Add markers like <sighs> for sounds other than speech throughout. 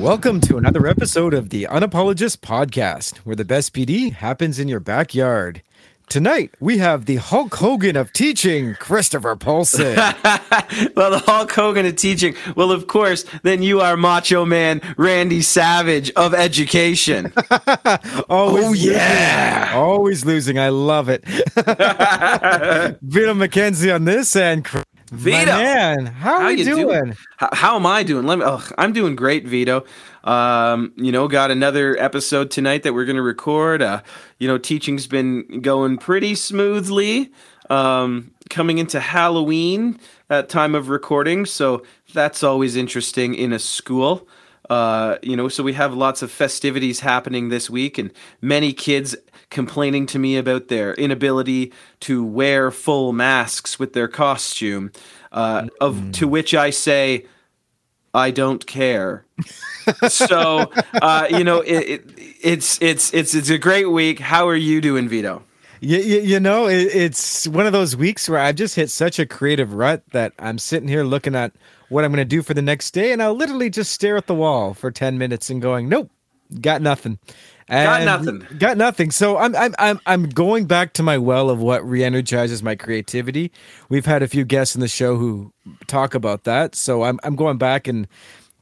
Welcome to another episode of the Unapologist Podcast, where the best PD happens in your backyard. Tonight, we have the Hulk Hogan of teaching, Christopher Paulson. <laughs> well, the Hulk Hogan of teaching. Well, of course, then you are Macho Man Randy Savage of education. <laughs> Always Oh, losing. yeah. Always losing. I love it. <laughs> Vito McKenzie on this and Chris- Vito, My man, how, are you doing? How, how am I doing? Let me. Oh, I'm doing great, Vito. Um, you know, got another episode tonight that we're going to record. Uh, you know, teaching's been going pretty smoothly. Um, coming into Halloween at time of recording, so that's always interesting in a school. Uh, you know, so we have lots of festivities happening this week, and many kids complaining to me about their inability to wear full masks with their costume. Uh, of to which I say, I don't care. so uh, you know, it, it, it's it's it's it's a great week. How are you doing, Vito? You, you, you know, it, it's one of those weeks where I've just hit such a creative rut that I'm sitting here looking at what I'm going to do for the next day, and I'll literally just stare at the wall for 10 minutes and going, nope, got nothing. Got nothing. Got nothing. So I'm I'm I'm I'm going back to my well of what re-energizes my creativity. We've had a few guests in the show who talk about that. So I'm I'm going back and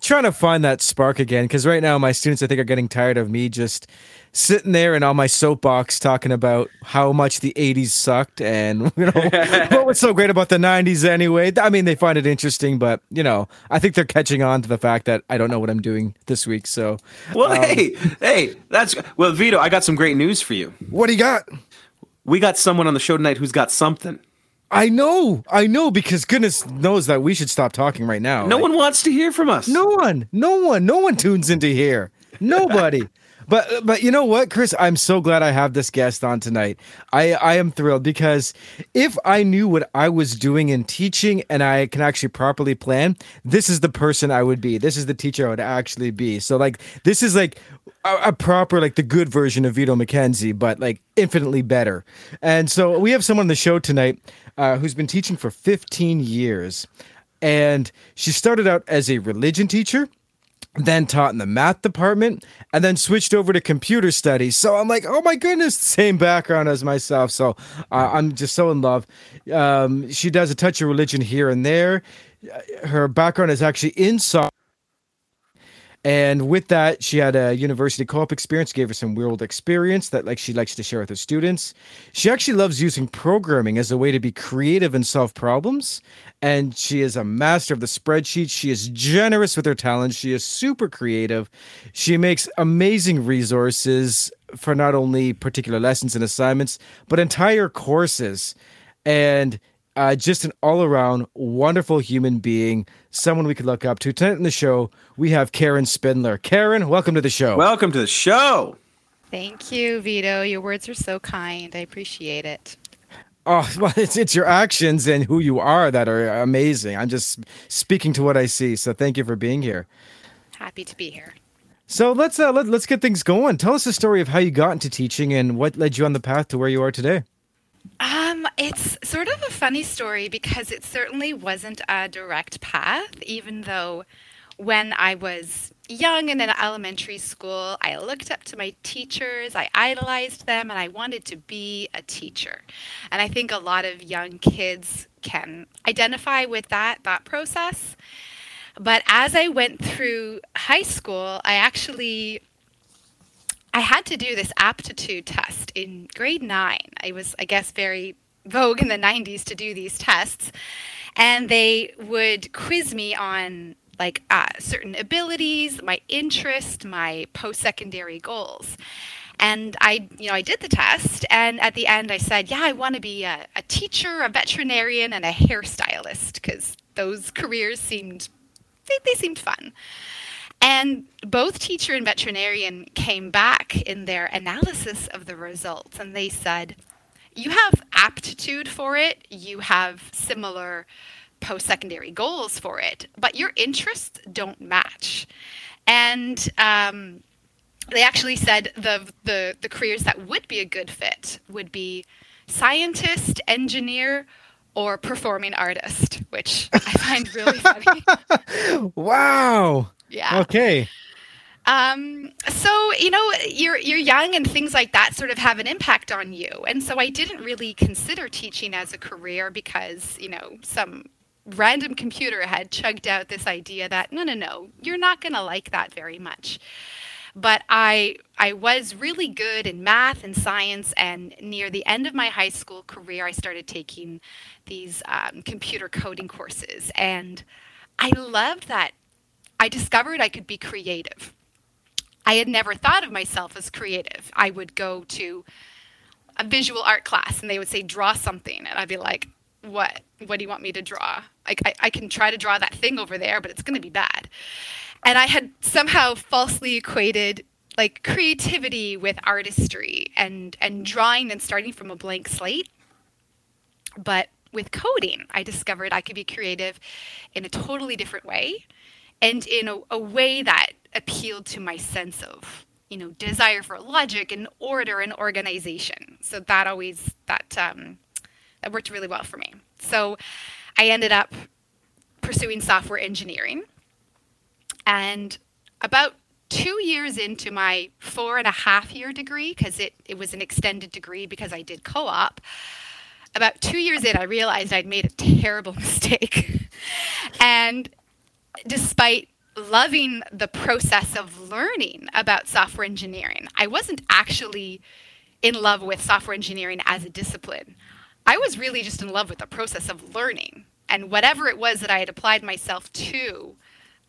trying to find that spark again because right now my students I think are getting tired of me just sitting there and on my soapbox talking about how much the 80s sucked and <laughs> you know <laughs> what was so great about the 90s anyway. I mean they find it interesting but you know I think they're catching on to the fact that I don't know what I'm doing this week. So Well, um, hey, hey, that's well, Vito. I got some great news for you. what do you got? We got someone on the show tonight who's got something. I know, I know, because goodness knows that we should stop talking right now. No Like, one wants to hear from us. no one, no one, no one tunes into here. Nobody. <laughs> but but you know what, Chris? I'm so glad I have this guest on tonight. I I am thrilled because if I knew what I was doing in teaching and I can actually properly plan, this is the person I would be. This is the teacher I would actually be. So like this is like a, a proper like the good version of Vito McKenzie, but like infinitely better. And so we have someone on the show tonight uh, who's been teaching for 15 years, and she started out as a religion teacher then taught in the math department and then switched over to computer studies. So i'm like oh my goodness <laughs> same background as myself. So uh, i'm just so in love. Um, she does a touch of religion here and there. Her background is actually in and with that she had a university co-op experience gave her some world experience that like she likes to share with her students. She actually loves using programming as a way to be creative and solve problems. And she is a master of the spreadsheet. She is generous with her talents. She is super creative. She makes amazing resources for not only particular lessons and assignments but entire courses. And uh, just an all-around wonderful human being, someone we could look up to. Tonight in the show, we have Karen Spindler. Karen, welcome to the show. Welcome to the show. Thank you, Vito. Your words are so kind. I appreciate it. oh, <laughs> well, it's it's your actions and who you are that are amazing. I'm just speaking to what I see. So thank you for being here. Happy to be here. So let's uh, let, let's get things going. Tell us the story of how you got into teaching and what led you on the path to where you are today. Um, it's sort of a funny story because it certainly wasn't a direct path, even though when I was young and in elementary school, I looked up to my teachers, I idolized them, and I wanted to be a teacher. And I think a lot of young kids can identify with that thought process. But as I went through high school, I actually I had to do this aptitude test in grade nine. It was, I guess, very vogue in the 90s to do these tests. And they would quiz me on like uh, certain abilities, my interest, my post secondary goals. And I, you know, I did the test, and at the end, I said, "Yeah, I want to be a, a teacher, a veterinarian, and a hairstylist because those careers seemed, they, they seemed fun." And both teacher and veterinarian came back in their analysis of the results and they said, You have aptitude for it, you have similar post secondary goals for it, but your interests don't match. And um, they actually said the, the, the careers that would be a good fit would be scientist, engineer, or performing artist, which I find really <laughs> funny. Wow. Yeah. Okay. Um, so you know, you're you're young, and things like that sort of have an impact on you. And so I didn't really consider teaching as a career because you know some random computer had chugged out this idea that no, no, no, you're not going to like that very much. But I I was really good in math and science, and near the end of my high school career, I started taking these um, computer coding courses, and I loved that. I discovered I could be creative I had never thought of myself as creative. I would go to a visual art class and they would say, draw something. And I'd be like, what? What do you want me to draw? Like, I, I can try to draw that thing over there, but it's going to be bad. And I had somehow falsely equated like creativity with artistry and, and drawing and starting from a blank slate. But with coding, I discovered I could be creative in a totally different way and in a, a way that appealed to my sense of you know desire for logic and order and organization. So that always that um, that worked really well for me. So i ended up pursuing software engineering. And about two years into my four and a half year degree because it, it was an extended degree because i did co-op about two years in i realized i'd made a terrible <laughs> mistake. And despite loving the process of learning about software engineering. I wasn't actually in love with software engineering as a discipline. I was really just in love with the process of learning. And whatever it was that I had applied myself to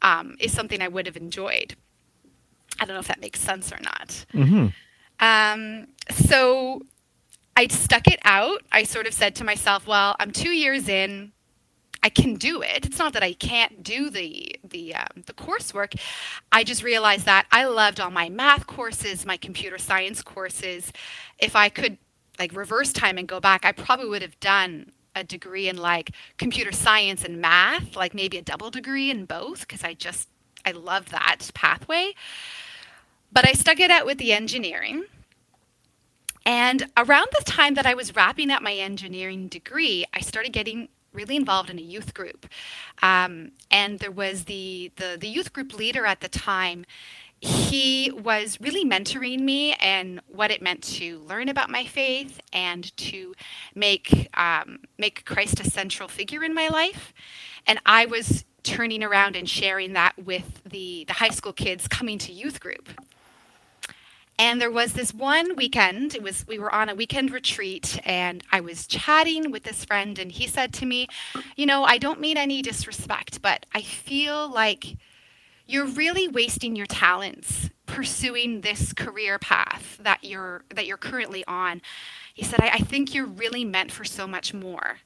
um, is something I would have enjoyed. I don't know if that makes sense or not. Mm-hmm. Um, so I stuck it out. I sort of said to myself, well, I'm two years in. I can do it. It's not that I can't do the the um, the coursework. I just realized that I loved all my math courses, my computer science courses. If I could like reverse time and go back, I probably would have done a degree in like computer science and math, like maybe a double degree in both because I just I love that pathway. But I stuck it out with the engineering. And around the time that I was wrapping up my engineering degree, I started getting really involved in a youth group. Um, and there was the, the, the youth group leader at the time. He was really mentoring me and what it meant to learn about my faith and to make um, make Christ a central figure in my life. And I was turning around and sharing that with the, the high school kids coming to youth group. And there was this one weekend, it was we were on a weekend retreat and I was chatting with this friend and he said to me, "You know, I don't mean any disrespect, but I feel like you're really wasting your talents pursuing this career path that you're that you're currently on." He said, I, I think you're really meant for so much more."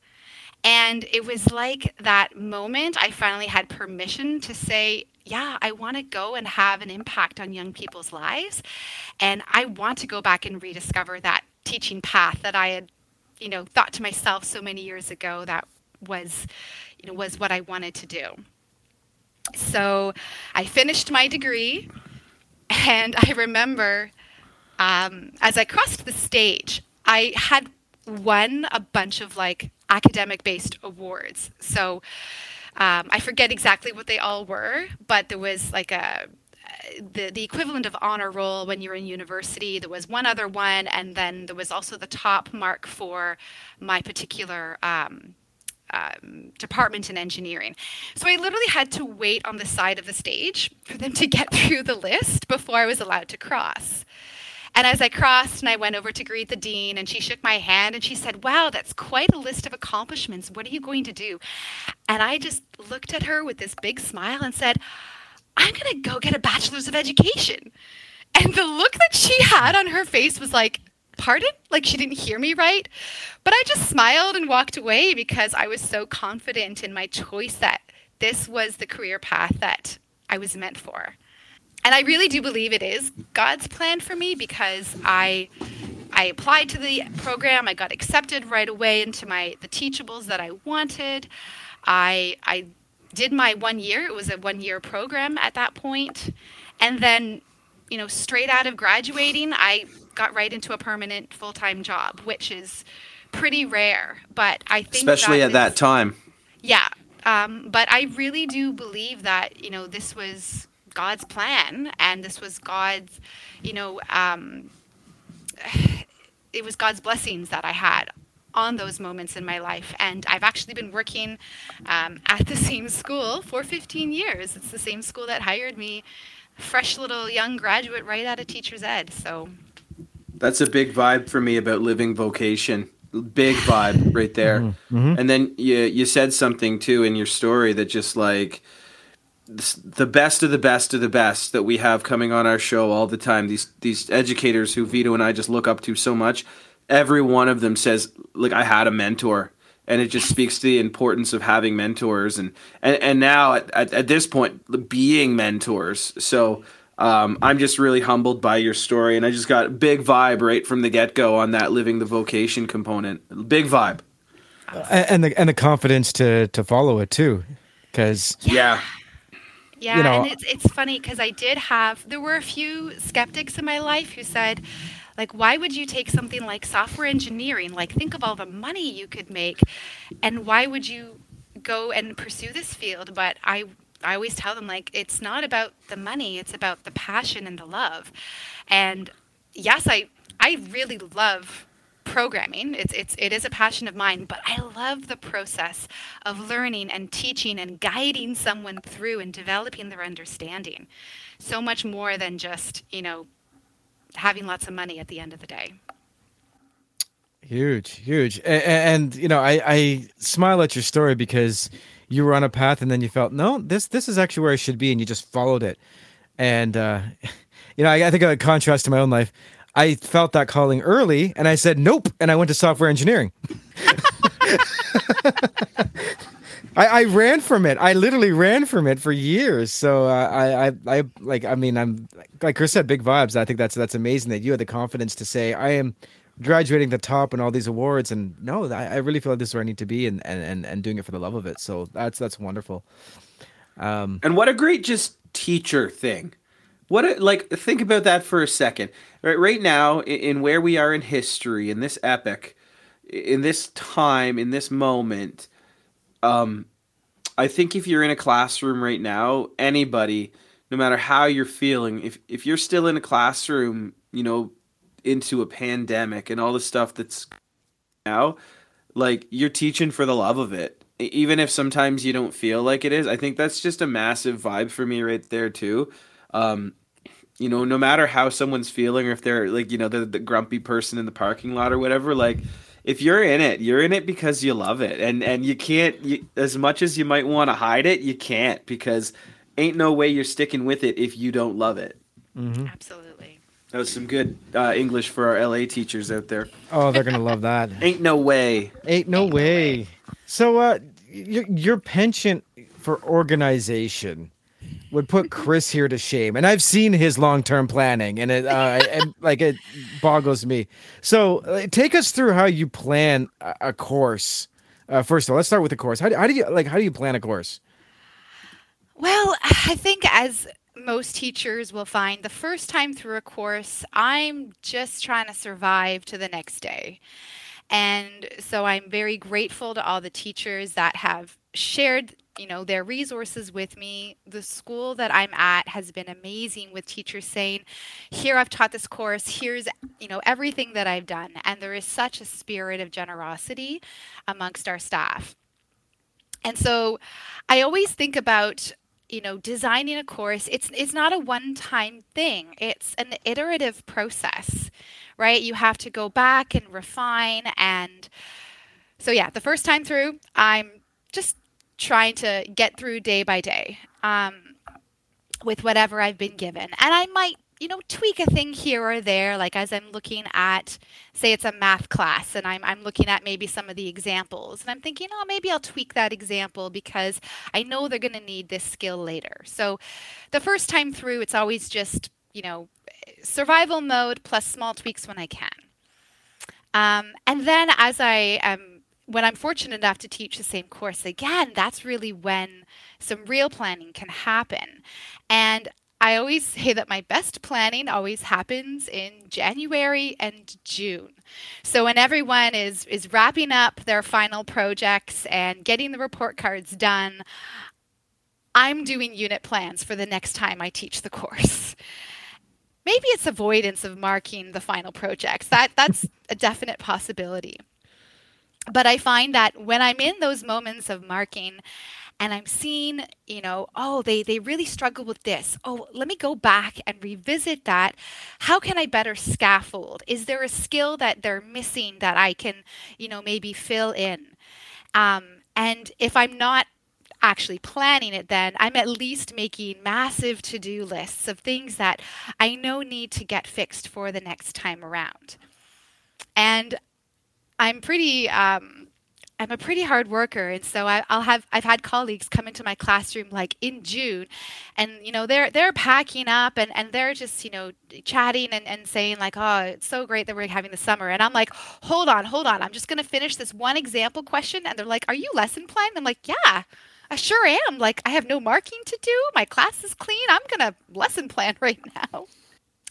And it was like that moment I finally had permission to say, yeah, I want to go and have an impact on young people's lives. And I want to go back and rediscover that teaching path that I had, you know, thought to myself so many years ago that was, you know, was what I wanted to do. So I finished my degree, and I remember um, as I crossed the stage, I had won a bunch of like academic based awards. So um, I forget exactly what they all were, but there was like a the, the equivalent of honor roll when you're in university. There was one other one, and then there was also the top mark for my particular um, um, department in engineering. So I literally had to wait on the side of the stage for them to get <laughs> through the list before I was allowed to cross. And as I crossed and I went over to greet the dean, and she shook my hand and she said, Wow, that's quite a list of accomplishments. What are you going to do? And I just looked at her with this big smile and said, I'm going to go get a bachelor's of education. And the look that she had on her face was like, Pardon? Like she didn't hear me right? But I just smiled and walked away because I was so confident in my choice that this was the career path that I was meant for and I really do believe it is God's plan for me because I I applied to the program. I got accepted right away into my the teachables that I wanted. I I did my one year. It was a one year program at that point, and then you know straight out of graduating, I got right into a permanent full time job, which is pretty rare. But I think especially that at is, that time. Yeah, um, but I really do believe that you know this was God's plan and this was God's, you know, um, <sighs> it was God's blessings that I had on those moments in my life. And I've actually been working um, at the <laughs> same school for 15 years. It's the same school that hired me, fresh little young graduate right out of teacher's ed. So that's a big vibe for me about living vocation. Big vibe right there. Mm-hmm. Mm-hmm. And then you you said something too in your story that just like the best of the best of the best that we have coming on our show all the time. These these educators who Vito and I just look up to so much. Every one of them says, "Like I had a mentor," and it just speaks to the importance of having mentors and and, and now at, at, at this point being mentors. So um, I'm just really humbled by your story, and I just got a big vibe right from the get go on that living the vocation component. Big vibe, and the and the confidence to to follow it too, because yeah. Yeah, you know, and it's it's funny because I did have there were a few skeptics in my life who said, like, why would you take something like software engineering? Like, think of all the money you could make, and why would you go and pursue this field? But I I always tell them like it's not about the money, it's about the passion and the love. And yes, I I really love programming. It's it's it is a passion of mine, but I love the process of learning and teaching and guiding someone through and developing their understanding. So much more than just, you know, having lots of money at the end of the day. Huge, huge. And, and you know, I, I smile at your story because you were on a path and then you felt, no, this this is actually where I should be, and you just followed it. And uh, <laughs> you know, I, I think a contrast to my own life. I felt that calling early and I said nope and I went to software engineering. I, I, ran from it. I literally ran from it for years. So uh, I, I, I, like. I mean, I'm like Chris said, big vibes. I think that's that's amazing that you had the confidence to say, "I am graduating the top and all these awards." And no, I, I really feel like this is where I need to be, and, and and and doing it for the love of it. So that's that's wonderful. Um, and what a great just teacher thing. What like think about that for a second. Right, right now, in, in where we are in history, in this epic, in this time, in this moment, um, I think if you're in a classroom right now, anybody, no matter how you're feeling, if if you're still in a classroom, you know, into a pandemic and all the stuff that's now, like you're teaching for the love of it. Even if sometimes you don't feel like it is, I think that's just a massive vibe for me right there too. Um, you know, no matter how someone's feeling or if they're like, you know, the, the grumpy person in the parking lot or whatever, like if you're in it, you're in it because you love it. And and you can't you, as much as you might want to hide it, you can't because ain't no way you're sticking with it if you don't love it. Mm-hmm. Absolutely. That was some good uh, English for our LA teachers out there. Oh, they're gonna love that. <laughs> ain't no way. Ain't no, ain't way. no way. So, uh, your, your penchant for organization would put Chris here to shame. And I've seen his long term planning, and it, uh, <laughs> and, like it boggles me. So uh, take us through how you plan a, a course. Uh, first of all, let's start with the course. How do, how do you like? How do you plan a course? Well, I think as most teachers will find the first time through a course, I'm just trying to survive to the next day. And so I'm very grateful to all the teachers that have shared you know their resources with me. The school that i'm at has been amazing with teachers saying here i've taught this course. Here's you know everything that i've done. And there is such a spirit of generosity amongst our staff. And so i always think about you know designing a course. It's it's not a one time thing. It's an iterative process right? You have to go back and refine and so yeah the first time through i'm just trying to get through day by day um, with whatever I've been given. And I might, you know, tweak a thing here or there, like as I'm looking at, say it's a math class and I'm, I'm looking at maybe some of the examples. And I'm thinking, oh, maybe I'll tweak that example because I know they're going to need this skill later. So the first time through, it's always just, you know, survival mode plus small tweaks when I can. Um, and then as I am when I'm fortunate enough to teach the same course again, that's really when some real planning can happen. And I always say that my best planning always happens in January and June. So when everyone is is wrapping up their final projects and getting the report cards done, I'm doing unit plans for the next time I teach the course. Maybe it's avoidance of marking the final projects. That that's a definite possibility. But I find that when I'm in those moments of marking and I'm seeing, you know, oh, they they really struggle with this. Oh, let me go back and revisit that. How can I better scaffold? Is there a skill that they're missing that I can, you know, maybe fill in? Um, and if I'm not actually planning it then i'm at least making massive to-do lists of things that i know need to get fixed for the next time around and i'm pretty um, I'm a pretty hard worker, and so I, will have I've had colleagues come into my classroom like in June, and you know they're they're packing up and, and they're just you know chatting and, and saying like oh it's so great that we're having the summer, and I'm like hold on hold on I'm just gonna finish this one example question, and they're like are you lesson planning? I'm like yeah. I sure am. Like I have no marking to do. My class is clean. I'm gonna lesson plan <laughs> right now.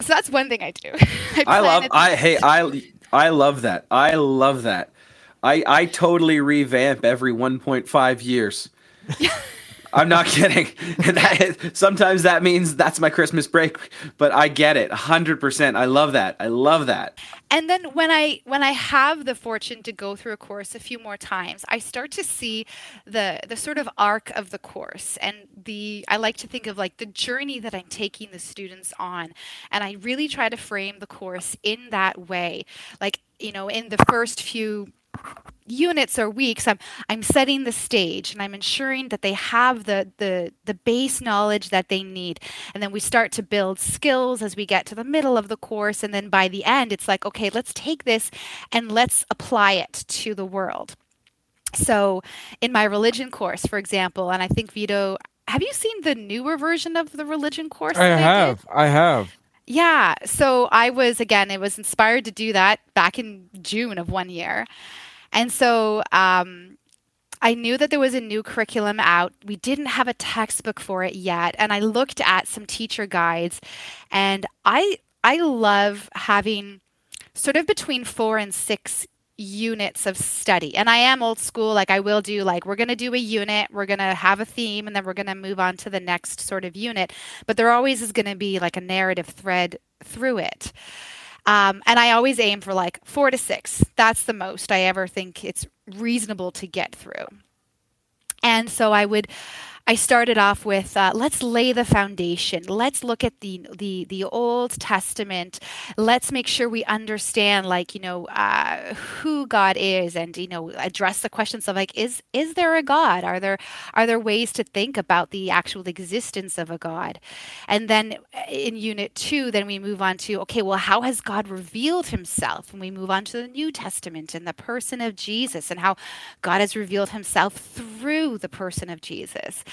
So that's one thing I do. <laughs> I, I love. I hey I I love that. I love that I I totally revamp every 1.5 years. <laughs> I'm not kidding. <laughs> that, sometimes that means that's my Christmas break, but I get it 100%. I love that. I love that. And then when I when I have the fortune to go through a course a few more times, I start to see the the sort of arc of the course and the I like to think of like the journey that I'm taking the students on. And I really try to frame the course in that way. Like, you know, in the first few units or weeks i'm i'm setting the stage and i'm ensuring that they have the the the base knowledge that they need. And then we start to build skills as we get to the middle of the course. And then by the end it's like okay let's take this and let's apply it to the world. So in my religion course for example and i think vito have you seen the newer version of the religion course i have I, I have. Yeah. So i was again it was inspired to do that back in june of one year and so um, I knew that there was a new curriculum out. We didn't have a textbook for it yet, and I looked at some teacher guides, and I I love having sort of between four and six units of study. And I am old school. Like I will do like we're to do a unit, we're to have a theme and then we're to move on to the next sort of unit, but there always is to be like a narrative thread through it. Um, and I always aim for like four to six. That's the most I ever think it's reasonable to get through. And so I would I started off with uh, let's lay the foundation. Let's look at the the the Old Testament. Let's make sure we understand, like you know, uh, who God is, and you know, address the questions of like, is is there a God? Are there are there ways to think about the actual existence of a God? And then uh, in Unit Two, then we move on to okay, well, how has God revealed Himself? And we move on to the New Testament and the person of Jesus, and how God has revealed Himself through the person of Jesus.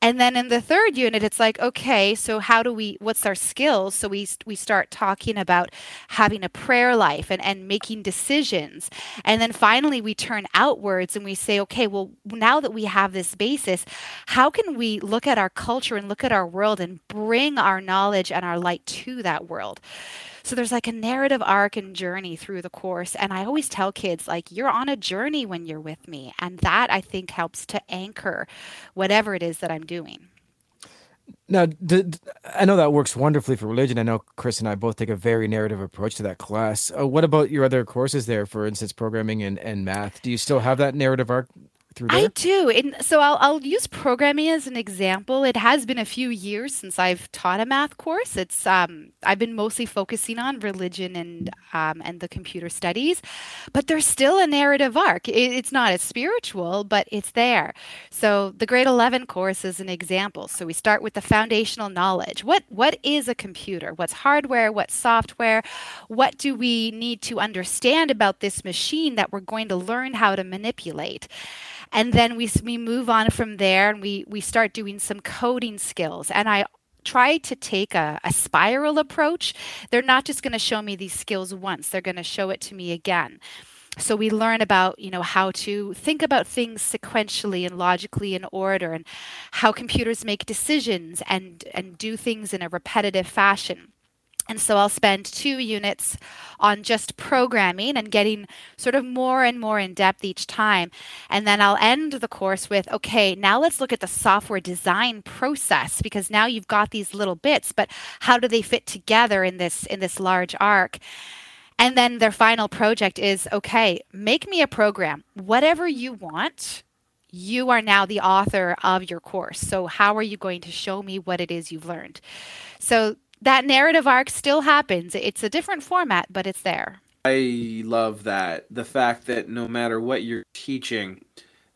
And then in the third unit, it's like, okay, so how do we, what's our skills? So we, we start talking about having a prayer life and, and making decisions. And then finally, we turn outwards and we say, okay, well, now that we have this basis, how can we look at our culture and look at our world and bring our knowledge and our light to that world? So there's like a narrative arc and journey through the course. And I always tell kids, like, you're on a journey when you're with me. And that I think helps to anchor whatever it is that I'm doing. Now, I know that works wonderfully for religion. I know Chris and I both take a very narrative approach to that class. Uh, what about your other courses there, for instance, programming and, and math? Do you still have that narrative arc through there? I do. And so I'll, I'll use programming as an example. It has been a few years since I've taught a math course. It's um, I've been mostly focusing on religion and um, and the computer studies, but there's still a narrative arc. It, it's not as spiritual, but it's there. So the grade 11 course is an example. So we start with the foundational knowledge. What what is a computer? What's hardware? What's software? What do we need to understand about this machine that we're going to learn how to manipulate? And then we we move on from there and we we start doing some coding skills. And i try to take a, a spiral approach. They're not just going to show me these skills once. They're going to show it to me again. So we learn about you know how to think about things sequentially and logically in order and how computers make decisions and and do things in a repetitive fashion And so I'll spend two units on just programming and getting sort of more and more in depth each time. And then I'll end the course with okay, now let's look at the software design process because now you've got these little bits, but how do they fit together in this in this large arc? And then their final project is okay, make me a program, whatever you want. You are now the author of your course. So, how are you going to show me what it is you've learned? So, that narrative arc still happens. It's a different format, but it's there. I love that. The fact that no matter what you're teaching,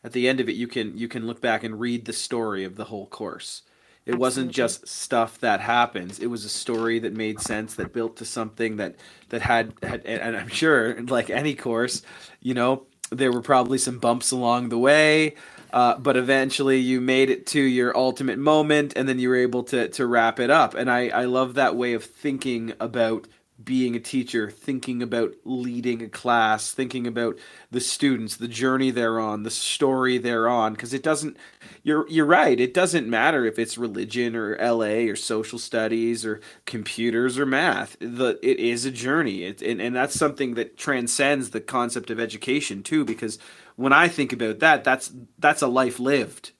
at the end of it you can you can look back and read the story of the whole course. It Absolutely. wasn't just stuff that happens. It was a story that made sense, that built to something that that had, had and I'm sure like any course, you know, there were probably some bumps along the way. Uh, but eventually you made it to your ultimate moment and then you were able to to wrap it up. And i i love that way of thinking about being a teacher thinking about leading a class thinking about the students the journey they're on the story they're on. Because it doesn't you're you're right it doesn't matter if it's religion or la or social studies or computers or math. The it is a journey. It, and, and that's something that transcends the concept of education too because when I think about that, that's that's a life lived.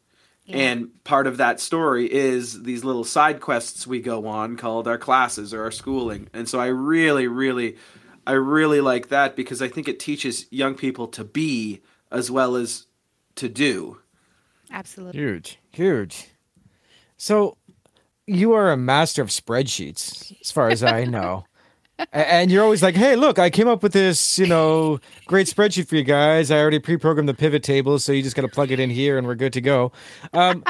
Yeah. And part of that story is these little side quests we go on called our classes or our schooling. And so I really, really, I really like that because I think it teaches young people to be as well as to do. Absolutely. Huge, huge. So you are a master of spreadsheets, as far as I <laughs> know and you're always like, "Hey, look, I came up with this, you know, great spreadsheet for you guys. I already pre-programmed the pivot table, so you just got to plug it in here, and we're good to go." Um,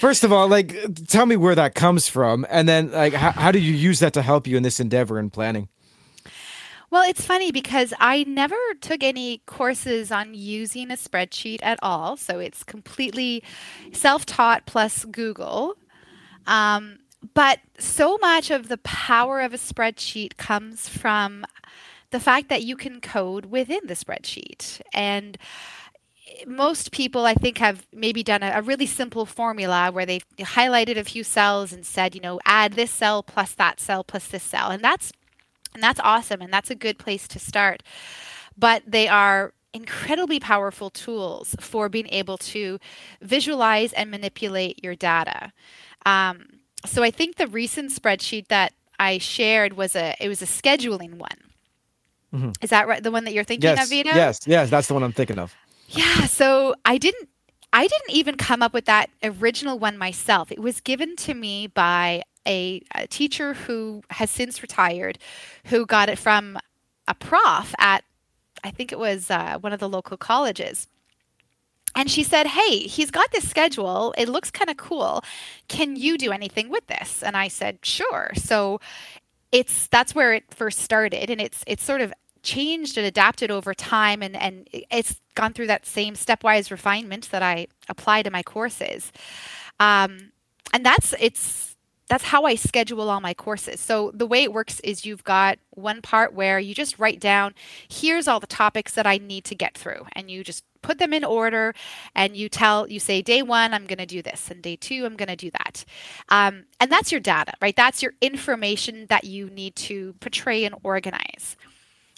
first of all, like, tell me where that comes from, and then like, how, how do you use that to help you in this endeavor and planning? Well, it's funny because I never took any courses on using a spreadsheet at all. So it's completely self taught plus Google. Um, but so much of the power of a spreadsheet comes from the fact that you can code within the spreadsheet. And most people, I think, have maybe done a, a, really simple formula where they've highlighted a few cells and said, you know, add this cell plus that cell plus this cell, and that's and that's awesome, and that's a good place to start. But they are incredibly powerful tools for being able to visualize and manipulate your data. Um, so I think the recent spreadsheet that I shared was a it was a scheduling one. Mm-hmm. Is that right? The one that you're thinking yes, of, Vito? Yes, yes, that's the one I'm thinking of. Yeah. So I didn't I didn't even come up with that original one myself. It was given to me by a, a teacher who has since retired, who got it from a prof at I think it was uh, one of the local colleges and she said, Hey, he's got this schedule. It looks kind of cool. Can you do anything with this? And I said, Sure. So it's that's where it first started. And it's it's sort of changed and adapted over time and, and it's gone through that same stepwise refinement that I apply to my courses. Um, and that's it's that's how I schedule all my courses. So the way it works is you've got one part where you just write down, here's all the topics that I need to get through, and you just put them in order and you tell you say day one i'm going to do this and day two i'm going to do that. Um, and that's your data right? That's your information that you need to portray and organize.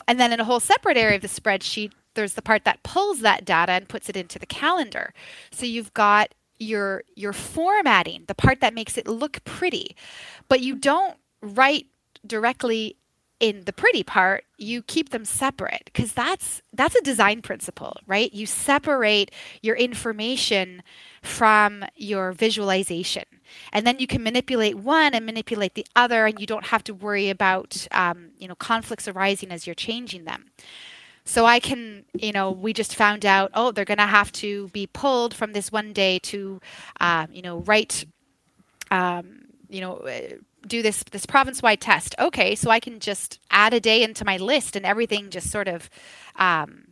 And then in a whole separate area of the spreadsheet there's the part that pulls that data and puts it into the calendar. So you've got your your formatting, the part that makes it look pretty. But you don't write directly in the pretty part, you keep them separate because that's that's a design principle, right? You separate your information from your visualization, and then you can manipulate one and manipulate the other, and you don't have to worry about um, you know conflicts arising as you're changing them. So I can, you know, we just found out, oh, they're going to have to be pulled from this one day to, uh, you know, write, um, you know, uh, do this this province wide test. Okay, so I can just add a day into my list, and everything just sort of, um,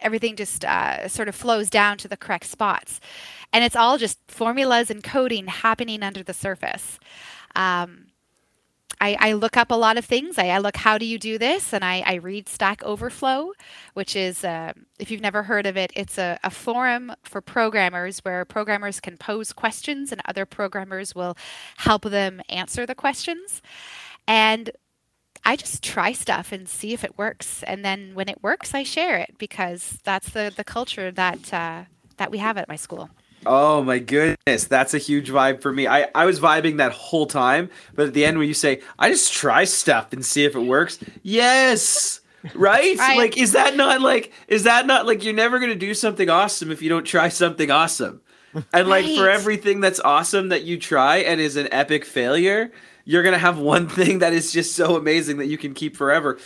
everything just uh, sort of flows down to the correct spots, and it's all just formulas and coding happening under the surface. Um, I, I, look up a lot of things. I, I, look, how do you do this? And I, I read Stack Overflow, which is, uh, if you've never heard of it, it's a, a, forum for programmers where programmers can pose questions and other programmers will help them answer the questions. And I just try stuff and see if it works. And then when it works, I share it because that's the, the culture that, uh, that we have at my school. Oh my goodness, that's a huge vibe for me. I, I was vibing that whole time, but at the end when you say, I just try stuff and see if it works, yes. Right? right? Like is that not like is that not like you're never gonna do something awesome if you don't try something awesome? And like right. for everything that's awesome that you try and is an epic failure, you're gonna have one <laughs> thing that is just so amazing that you can keep forever.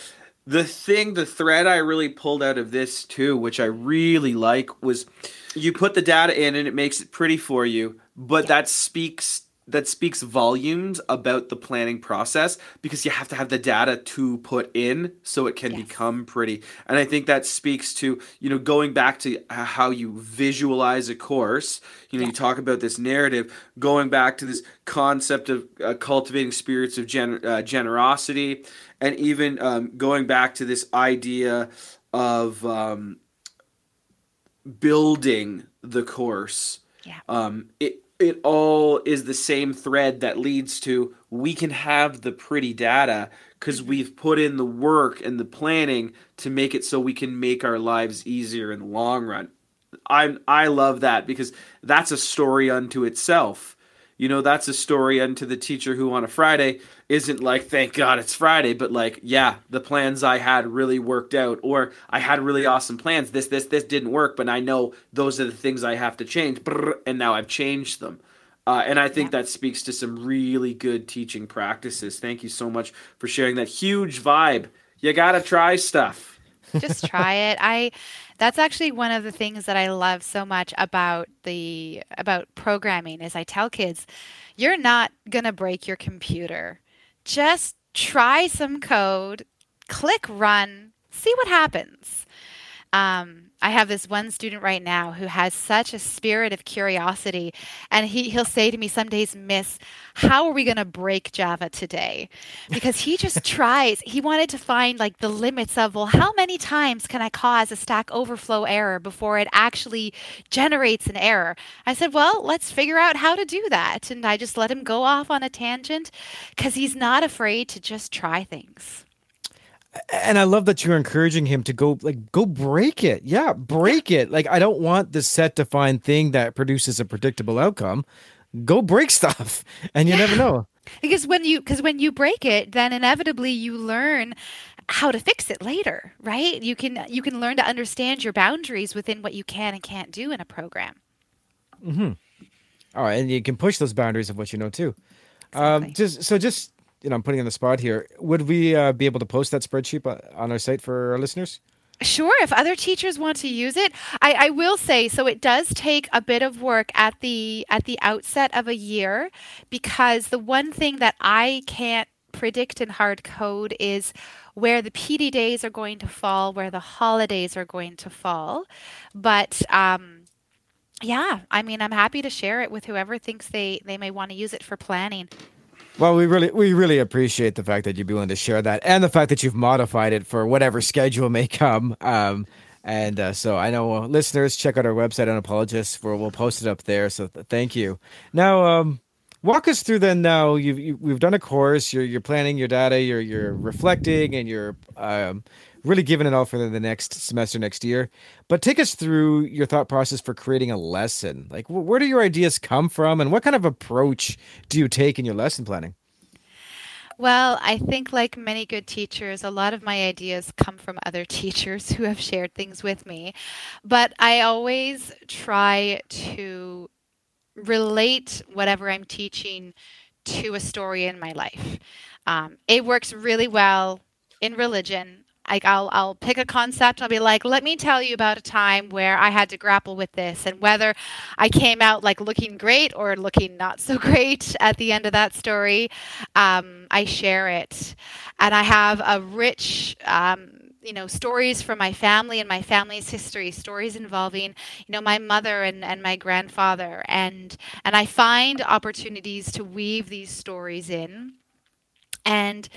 The thing, the thread I really pulled out of this too, which I really like, was you put the data in and it makes it pretty for you, but yeah. that speaks that speaks volumes about the planning process because you have to have the data to put in so it can yes. become pretty. And I think that speaks to, you know, going back to how you visualize a course. You know, yeah. you talk about this narrative, going back to this concept of uh, cultivating spirits of gen- uh, generosity, and even um, going back to this idea of um, building the course. Yeah. Um, it it all is the same thread that leads to we can have the pretty data because mm-hmm. we've put in the work and the planning to make it so we can make our lives easier in the long run. I I love that because that's a story unto itself you know, that's a story unto the teacher who on a Friday isn't like, thank God it's Friday, but like, yeah, the plans I had really worked out, or I had really awesome plans. This, this, this didn't work, but I know those are the things I have to change, and now I've changed them. Uh, and I think that speaks to some really good teaching practices. Thank you so much for sharing that huge vibe. You got to try stuff. Just try it. I that's actually one of the things that I love so much about the about programming is I tell kids, you're not going to break your computer. Just try some code, click run, see what happens. Um, I have this one student right now who has such a spirit of curiosity, and he, he'll say to me some days, Miss, how are we going to break Java today? Because he just <laughs> tries. He wanted to find like the limits of, well, how many times can I cause a Stack Overflow error before it actually generates an error? I said, well, let's figure out how to do that. And I just let him go off on a tangent because he's not afraid to just try things and I love that you're encouraging him to go like go break it. Yeah, break it. Like I don't want the set defined thing that produces a predictable outcome. Go break <laughs> stuff and you yeah. never know. Because when you because when you break it, then inevitably you learn how to fix it later, right? You can you can learn to understand your boundaries within what you can and can't do in a program. Mhm. All right, and you can push those boundaries of what you know too. Um, exactly. Um just so just you know, I'm putting on the spot here. Would we uh, be able to post that spreadsheet on our site for our listeners? Sure, if other teachers want to use it, I, I, will say so. It does take a bit of work at the at the outset of a year, because the one thing that I can't predict in hard code is where the PD days are going to fall, where the holidays are going to fall. But um, yeah, I mean, I'm happy to share it with whoever thinks they they may want to use it for planning. Well, we really we really appreciate the fact that you'd be willing to share that, and the fact that you've modified it for whatever <laughs> schedule may come. Um, and uh, so I know uh, listeners check out our website Unapologists, where we'll post it up there. So th- thank you. Now, um, walk us through then. Now you've you, we have done a course. You're you're planning your data. You're you're reflecting, and you're um, really giving it all for the next semester next year. But take us through your thought process for creating a lesson. Like, where do your ideas come from, and what kind of approach do you take in your lesson planning? Well, I think, like many good teachers, a lot of my ideas come from other <laughs> teachers who have shared things with me. But I always try to relate whatever I'm teaching to a story in my life. Um, it works really well in religion like I'll I'll pick a concept. I'll be like, let me tell you about a time where I had to grapple with this, and whether I came out like looking great or looking not so <laughs> great at the end of that story. Um, I share it, and I have a rich. Um, you know stories from my family and my family's history stories involving you know my mother and, and my grandfather and and i find opportunities to weave these stories in and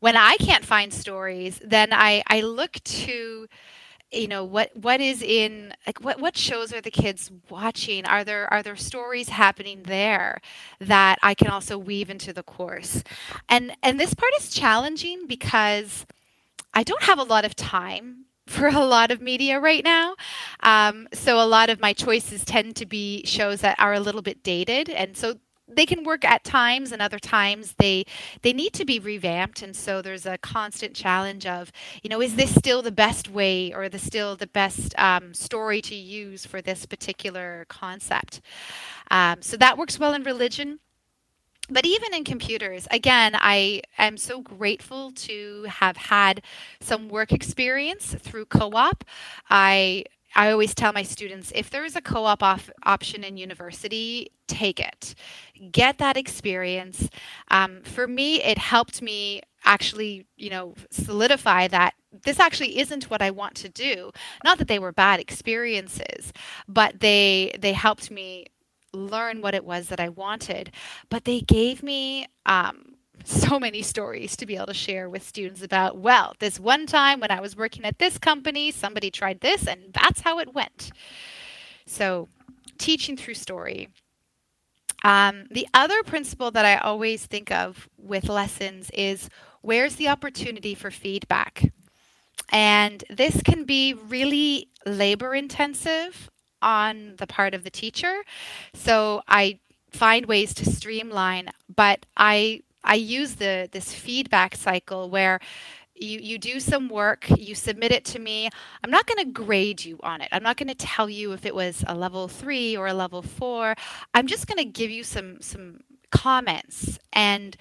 when I can't find stories, then I, I look to you know what what is in like what what shows are the kids watching are there are there stories happening there that i can also weave into the course and and this part is challenging because i don't have a lot of time <laughs> for a lot of media right now. Um, so a lot of my choices tend to be shows that are a little bit dated. And so they can work at times and other times they they need to be revamped. And so there's a constant challenge of you know is this still the best way or the still the best um, story to use for this particular concept? Um, so that works well in religion. But even in computers again i am so grateful to have had some work experience through co-op. I I always tell my students if there is a co op option in university, take it. Get that experience. Um, for me, it helped me actually, you know, solidify that this actually isn't what I want to do. Not that they were bad experiences, but they they helped me learn what it was that I wanted. But they gave me um, so many stories to be able to share with students about, well, this one time when I was working at this company, somebody tried this, and that's how it went. So, teaching through story. Um, the other principle that I always think of with lessons is where's the opportunity for feedback? And this can be really labor intensive on the part of the teacher. So I find ways to streamline, but I I use the this feedback cycle where you you do some work, you submit it to me. I'm not going to grade you on it. I'm not going to tell you if it was a level 3 or a level 4. I'm just going to give you some some comments and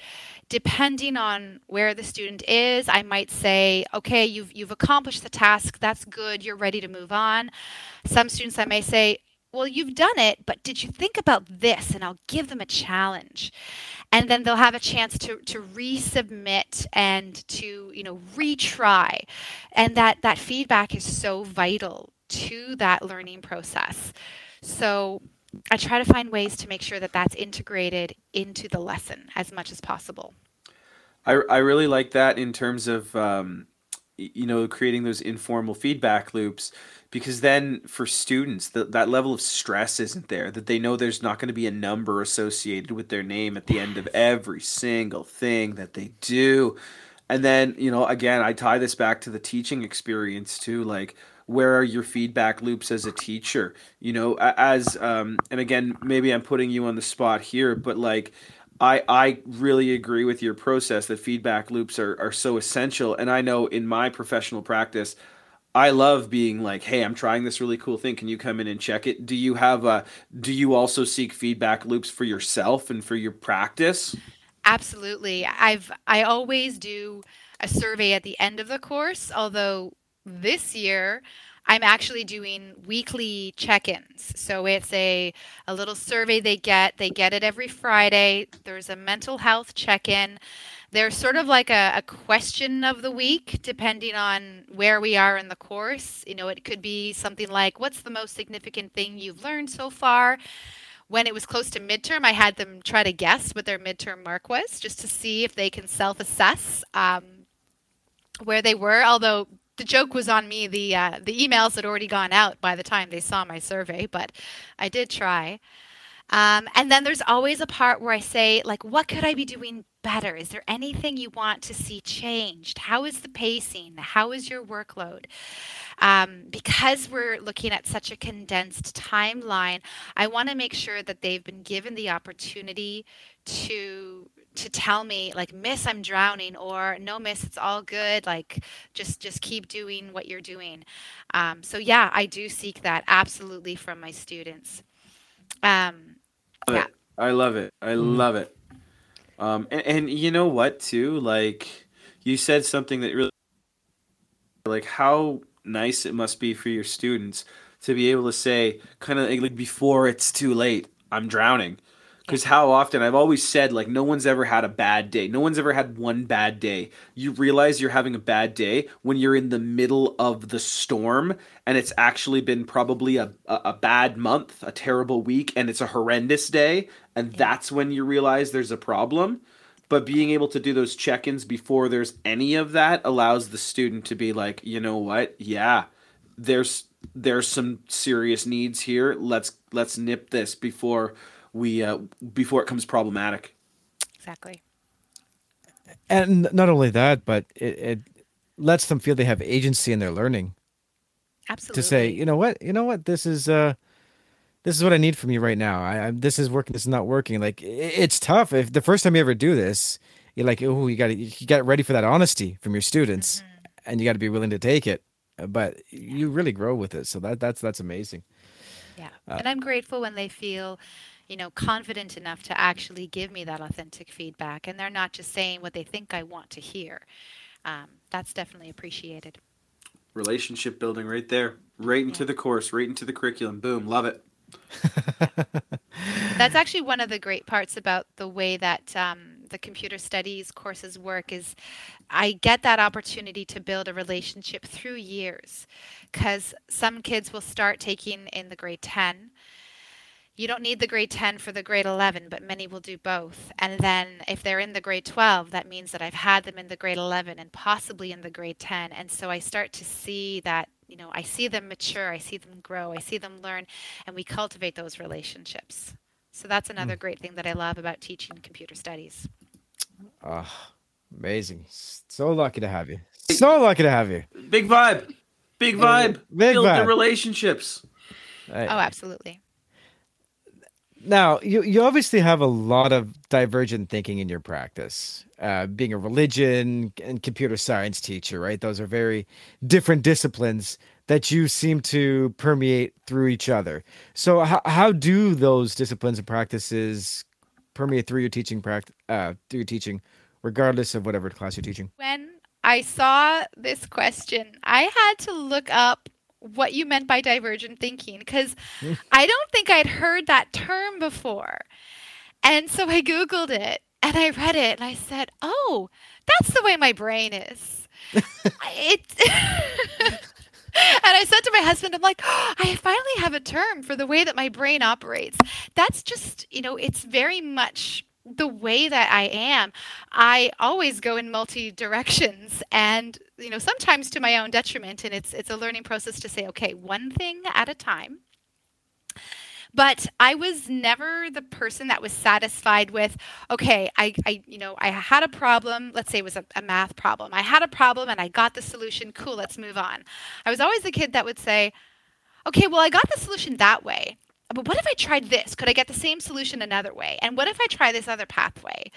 depending on where the student is i might say okay you've you've accomplished the task that's good you're ready to move on some students i may say well, you've done it, but did you think about this? And I'll give them a challenge. And then they'll have a chance to, to resubmit and to, you know, retry. And that, that feedback is so vital to that learning process. So I try to find ways to make sure that that's integrated into the lesson as much as possible. I, I really like that in terms of, um, you know, creating those informal feedback loops because then for students the, that level of stress isn't there that they know there's not going to be a number associated with their name at the end of every single thing that they do and then you know again i tie this back to the teaching experience too like where are your feedback loops as a teacher you know as um and again maybe i'm putting you on the spot here but like I, I really agree with your process that feedback loops are, are so essential. And I know in my professional practice, I love being like, "Hey, I'm trying this really cool thing. Can you come in and check it?" Do you have a do you also seek feedback loops for yourself and for your practice? Absolutely. I've I always do a survey at the end of the course, although this year I'm actually doing weekly check-ins. So it's a a little survey they get. They get it every Friday. There's a mental health check-in they're sort of like a, a, question of the week, depending on where we are in the course. You know, it could be something like, What's the most significant thing you've learned so far? When it was close to midterm, I had them try to guess what their midterm mark was just to see if they can self assess um, where they were. Although the joke was on me, the, uh, the emails had already gone out by the time they saw my survey, but I did try. Um, and then there's always a part where I say, like, what could I be doing better? Is there anything you want to see changed? How is the pacing? How is your workload? Um, because we're looking at such a condensed timeline, I want to make sure that they've been given the opportunity to to tell me like miss i'm drowning or no miss it's all good like just just keep doing what you're doing um, so yeah i do seek that absolutely from my students um, yeah. I love it. I mm-hmm. love it. Um, and, and you know what, too? Like, you said something that really, like, how nice it must be for your students to be able to say, kind of like, before it's too late, I'm drowning. Because how often I've always said, like, no one's ever had a bad day. No one's ever had one bad day. You realize you're having a bad day when you're in the middle of the storm and it's actually been probably a, a, a bad month, a terrible week, and it's a horrendous day. And that's when you realize there's a problem. But being able to do those check ins before there's any of that allows the student to be like, you know what? Yeah, there's there's some serious needs here. Let's let's nip this before we uh, before it becomes problematic. Exactly. And not only that, but it, it lets them feel they have agency in their learning Absolutely. to say, you know what, you know what, this is uh, this is what I need from you right now. I, I this is working, this is not working. Like i it's tough. If the first time you ever do this, you're like, oh, you got to you get ready for that honesty from your students, and you got to be willing to take it. Uh, But you really grow with it, so that that's that's amazing. Yeah. Uh, and I'm grateful when they feel, you know, confident enough to actually give me that authentic feedback and they're not just saying what they think I want to hear. Um, that's definitely appreciated. Relationship building right there, right into Yeah. the course, right into the curriculum. Boom, love it. <laughs> That's actually one of the great parts about the way that um, the computer studies courses work is I get that opportunity to build a relationship through years because some kids will start taking in the grade 10 you don't need the grade 10 for the grade 11, but many will do both. And then if they're in the grade 12, that means that I've had them in the grade 11 and possibly in the grade 10. And so I start to see that, you know, I see them mature, I see them grow, I see them learn, and we cultivate those relationships. So that's another great thing that I love about teaching computer studies. Ah, amazing. So lucky to have you. So lucky to have you. Big vibe, big vibe. Big Build the relationships. I- Oh, absolutely. Now, you, you obviously have a lot of divergent thinking in your practice. Uh, being a religion and computer science teacher, right? Those are very different disciplines that you seem to permeate through each other. So, how, how do those disciplines and practices permeate through your teaching practice, uh, through your teaching, regardless of whatever class you're teaching? When I saw this question, I had to look up what you meant by divergent thinking because <laughs> I don't think I'd heard that term before. And so I Googled it and I read it and I said, oh, that's the way my brain is. <laughs> it. <laughs> and I said to my husband, I'm like, oh, I finally have a term for the way that my brain operates. That's just, you know, it's very much the way that I am. I always go in multi directions <laughs> and, you know, sometimes to my own detriment. And it's, it's a learning process to say, okay, one thing at a time. But I was never the person that was satisfied with, okay, I, I you know, I had a problem. Let's say it was a, a math problem. I had a problem and I got the solution. Cool, let's move on. I was always the kid that would say, okay, well, I got the solution that way. But what if I tried this? Could I get the same solution another way? And what if I try this other pathway?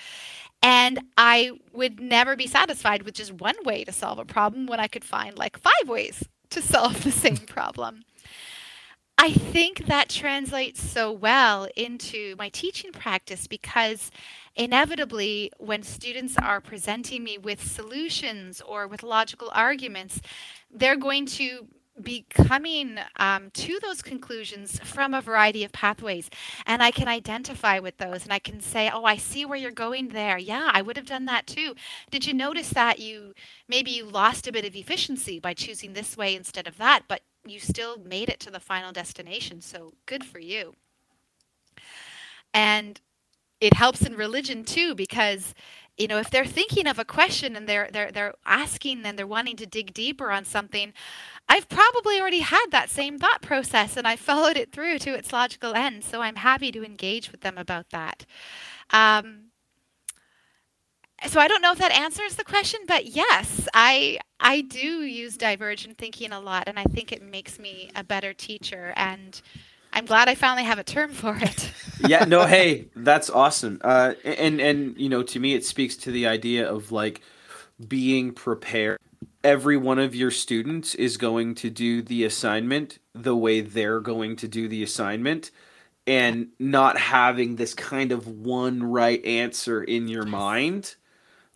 And I would never be satisfied with just one way to solve a problem when I could find like five ways to solve the same <laughs> problem. I think that translates so well into my teaching practice because inevitably, when students are presenting me with solutions or with logical arguments, they're going to be coming um, to those conclusions from a variety of pathways. And I can identify with those and I can say, oh, I see where you're going there. Yeah, I would have done that too. Did you notice that you maybe you lost a bit of efficiency by choosing this way instead of that, but you still made it to the final destination. So good for you. And it helps in religion too because you know if they're thinking of a question and they're they're they're asking and they're wanting to dig deeper on something i've probably already had that same thought process and i followed it through to its logical end. So i'm happy to engage with them about that. Um, so i don't know if that answers the question but yes i i do use divergent thinking a lot and i think it makes me a better teacher. And i'm glad i finally have a term for it <laughs> yeah, no, hey, that's awesome. Uh, and and you know, to me, it speaks to the idea of like being prepared. Every one of your students is going to do the assignment the way they're going to do the assignment, and not having this kind of one right answer in your mind,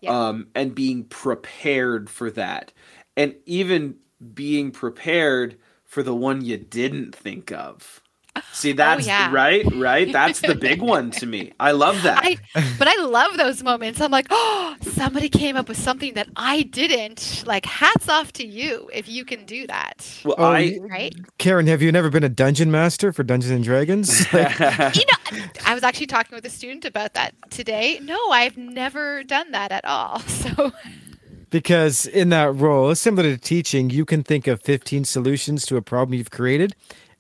Yeah. um, and being prepared for that, and even being prepared for the one you didn't think of. See, oh, that's Oh, yeah. right, right. That's the big <laughs> one to me. I love that. I, but I love those moments. I'm like, oh, somebody came up with something that I didn't. Like, hats off to you if you can do that. well, Oh, I y- Right? Karen, have you never been a dungeon master for Dungeons and Dragons? <laughs> Like, You know, I was actually talking with a student about that today. No, I've never done that at all. <laughs> So, because in that role, similar to teaching, you can think of 15 solutions to a problem you've created,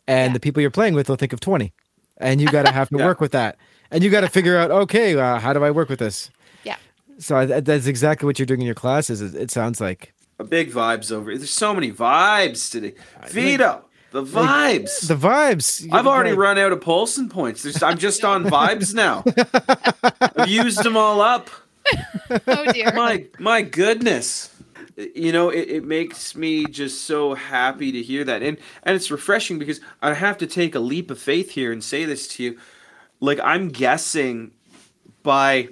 and Yeah. the people you're playing with will think of 20, and you got to have to <laughs> Yeah. work with that, and you got to figure out, okay, uh, how do I work with this? Yeah. So I, that's exactly what you're doing in your classes. It, it sounds like A big vibes over. There's so many vibes today. Vito, the vibes. the vibes. I've already Like, run out of Polson points. There's, I'm just on vibes now. <laughs> I've used them all up. <laughs> Oh dear. My my goodness. You know, it, it makes me just so happy to hear that. And and it's refreshing because I have to take a leap of faith here and say this to you. Like I'm guessing by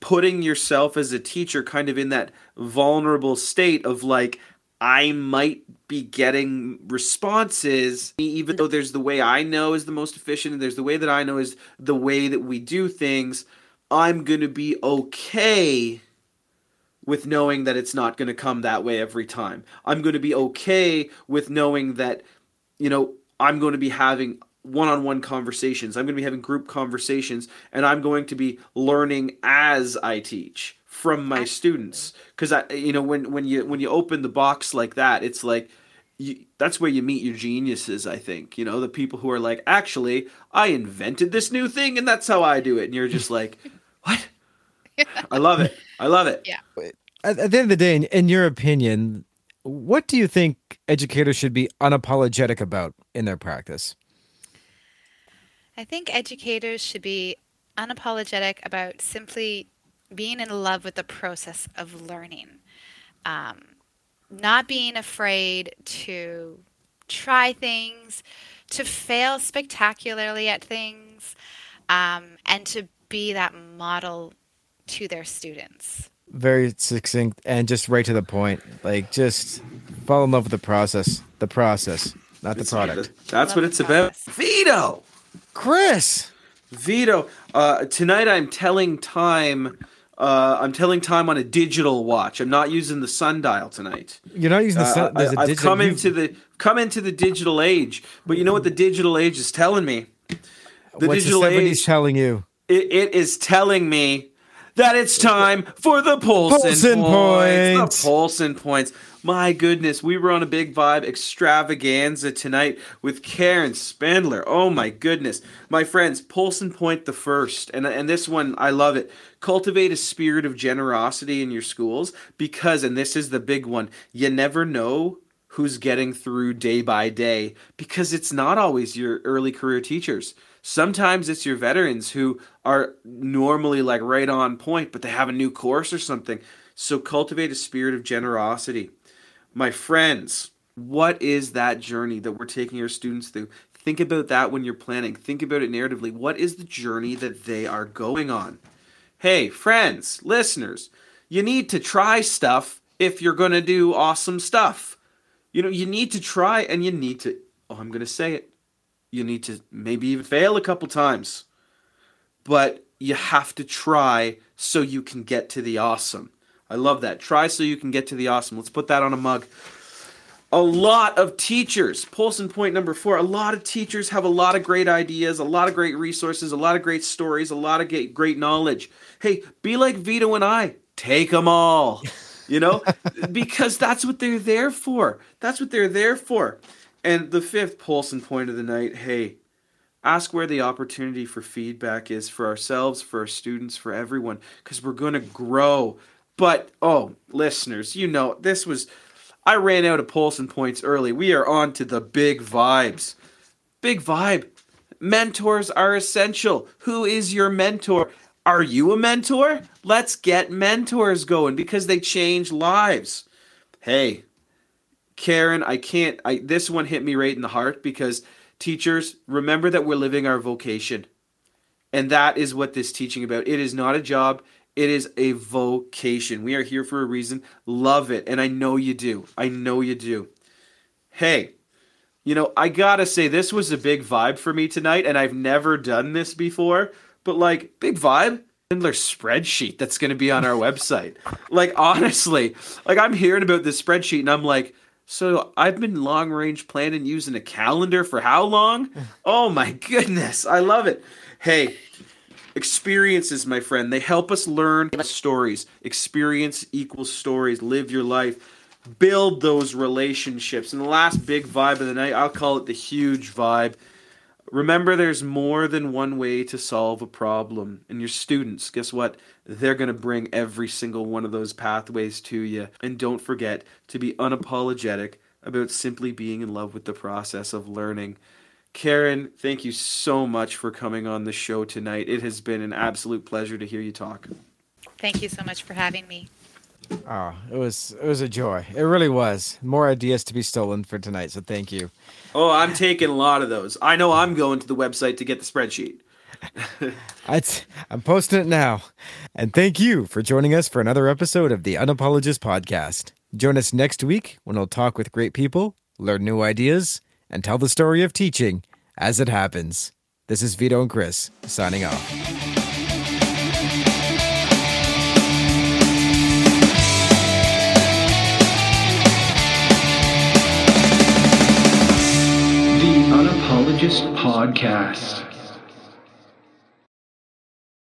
putting yourself as a teacher kind of in that vulnerable state of like I might be getting responses even though there's the way I know is the most efficient and there's the way that I know is the way that we do things I'm going to be okay with knowing that it's not going to come that way every time. I'm going to be okay with knowing that you know I'm going to be having one-on-one conversations. I'm going to be having group conversations and I'm going to be learning as I teach from my students cuz I you know when when you when you open the box like that it's like you, that's where you meet your geniuses i think you know the people who are like actually i invented this new thing and that's how i do it and you're just like <laughs> what i love it i love it Yeah. at, at the end of the day, in, in your opinion, what do you think educators should be unapologetic about in their practice? I think educators should be unapologetic about simply being in love with the process of learning. Um, not being afraid to try things, to fail spectacularly at things, um, and to be that model to their students. Very succinct and just right to the point. Like just fall in love with the process. The process, not the product. that's what it's about vito Chris, Vito, uh, tonight I'm telling time. Uh, I'm telling time on a digital watch. I'm not using the sundial tonight. you're not using the Uh, sun. There's a I, have digital. come you- into the come into the digital age, but you know what the digital age is telling me? The what's digital the 70s age, telling you? it, it is telling me that it's time for the Polson, Polson points. points. The Polson points. My goodness, we were on a big vibe extravaganza tonight with Karen Spindler. Oh my goodness, my friends, Polson point the first, and and this one I love it. Cultivate a spirit of generosity in your schools because, and this is the big one, you never know who's getting through day by day because it's not always your early career teachers. Sometimes it's your veterans who are normally like right on point, but they have a new course or something. So cultivate a spirit of generosity. My friends, what is that journey that we're taking our students through? Think about that when you're planning. Think about it narratively. What is the journey that they are going on? Hey, friends, listeners, you need to try stuff if you're going to do awesome stuff. You know, you need to try and you need to, oh, I'm going to say it. You need to maybe even fail a couple times. But you have to try so you can get to the awesome. I love that. Try so you can get to the awesome. Let's put that on a mug. A lot of teachers, Polson point number four, a lot of teachers have a lot of great ideas, a lot of great resources, a lot of great stories, a lot of great, great knowledge. Hey, be like Vito and I. Take them all. You know, <laughs> because that's what they're there for. That's what they're there for. And the fifth Polson point of the night hey, ask where the opportunity for feedback is for ourselves, for our students, for everyone, because we're going to grow. But, oh, listeners, you know, this was, I ran out of Polson points early. We are on to the big vibes. Big vibe. Mentors are essential. Who is your mentor? Are you a mentor? Let's get mentors going because they change lives. Hey, Karen, I can't I this one hit me right in the heart because teachers, remember that we're living our vocation. And that is what this teaching about. It is not a job, it is a vocation. We are here for a reason. Love it, and I know you do. I know you do. Hey, you know, I got to say this was a big vibe for me tonight and I've never done this before, but like big vibe Spindler spreadsheet that's going to be on our website. Like honestly, like I'm hearing about this spreadsheet and I'm like, so I've been long range planning using a calendar for how long? <laughs> Oh my goodness, I love it. Hey, Experiences, my friend, they help us learn stories. Experience equals stories. Live your life. Build those relationships. And the last big vibe of the night, I'll call it the huge vibe. Remember, there's more than one way to solve a problem. And your students, guess what? They're going to bring every single one of those pathways to you. And don't forget to be unapologetic about simply being in love with the process of learning. Karen, thank you so much for coming on the show tonight. It has been an absolute pleasure to hear you talk. Thank you so much for having me. Oh, it was it was a joy. It really was. More ideas to be stolen for tonight, so thank you. Oh, I'm taking a lot of those. I know I'm going to the website to get the spreadsheet. <laughs> I'm posting it now. And thank you for joining us for another episode of the Unapologist podcast. Join us next week when we'll talk with great people, learn new ideas, and tell the story of teaching as it happens. This is Vito and Chris signing off. The Unapologist Podcast.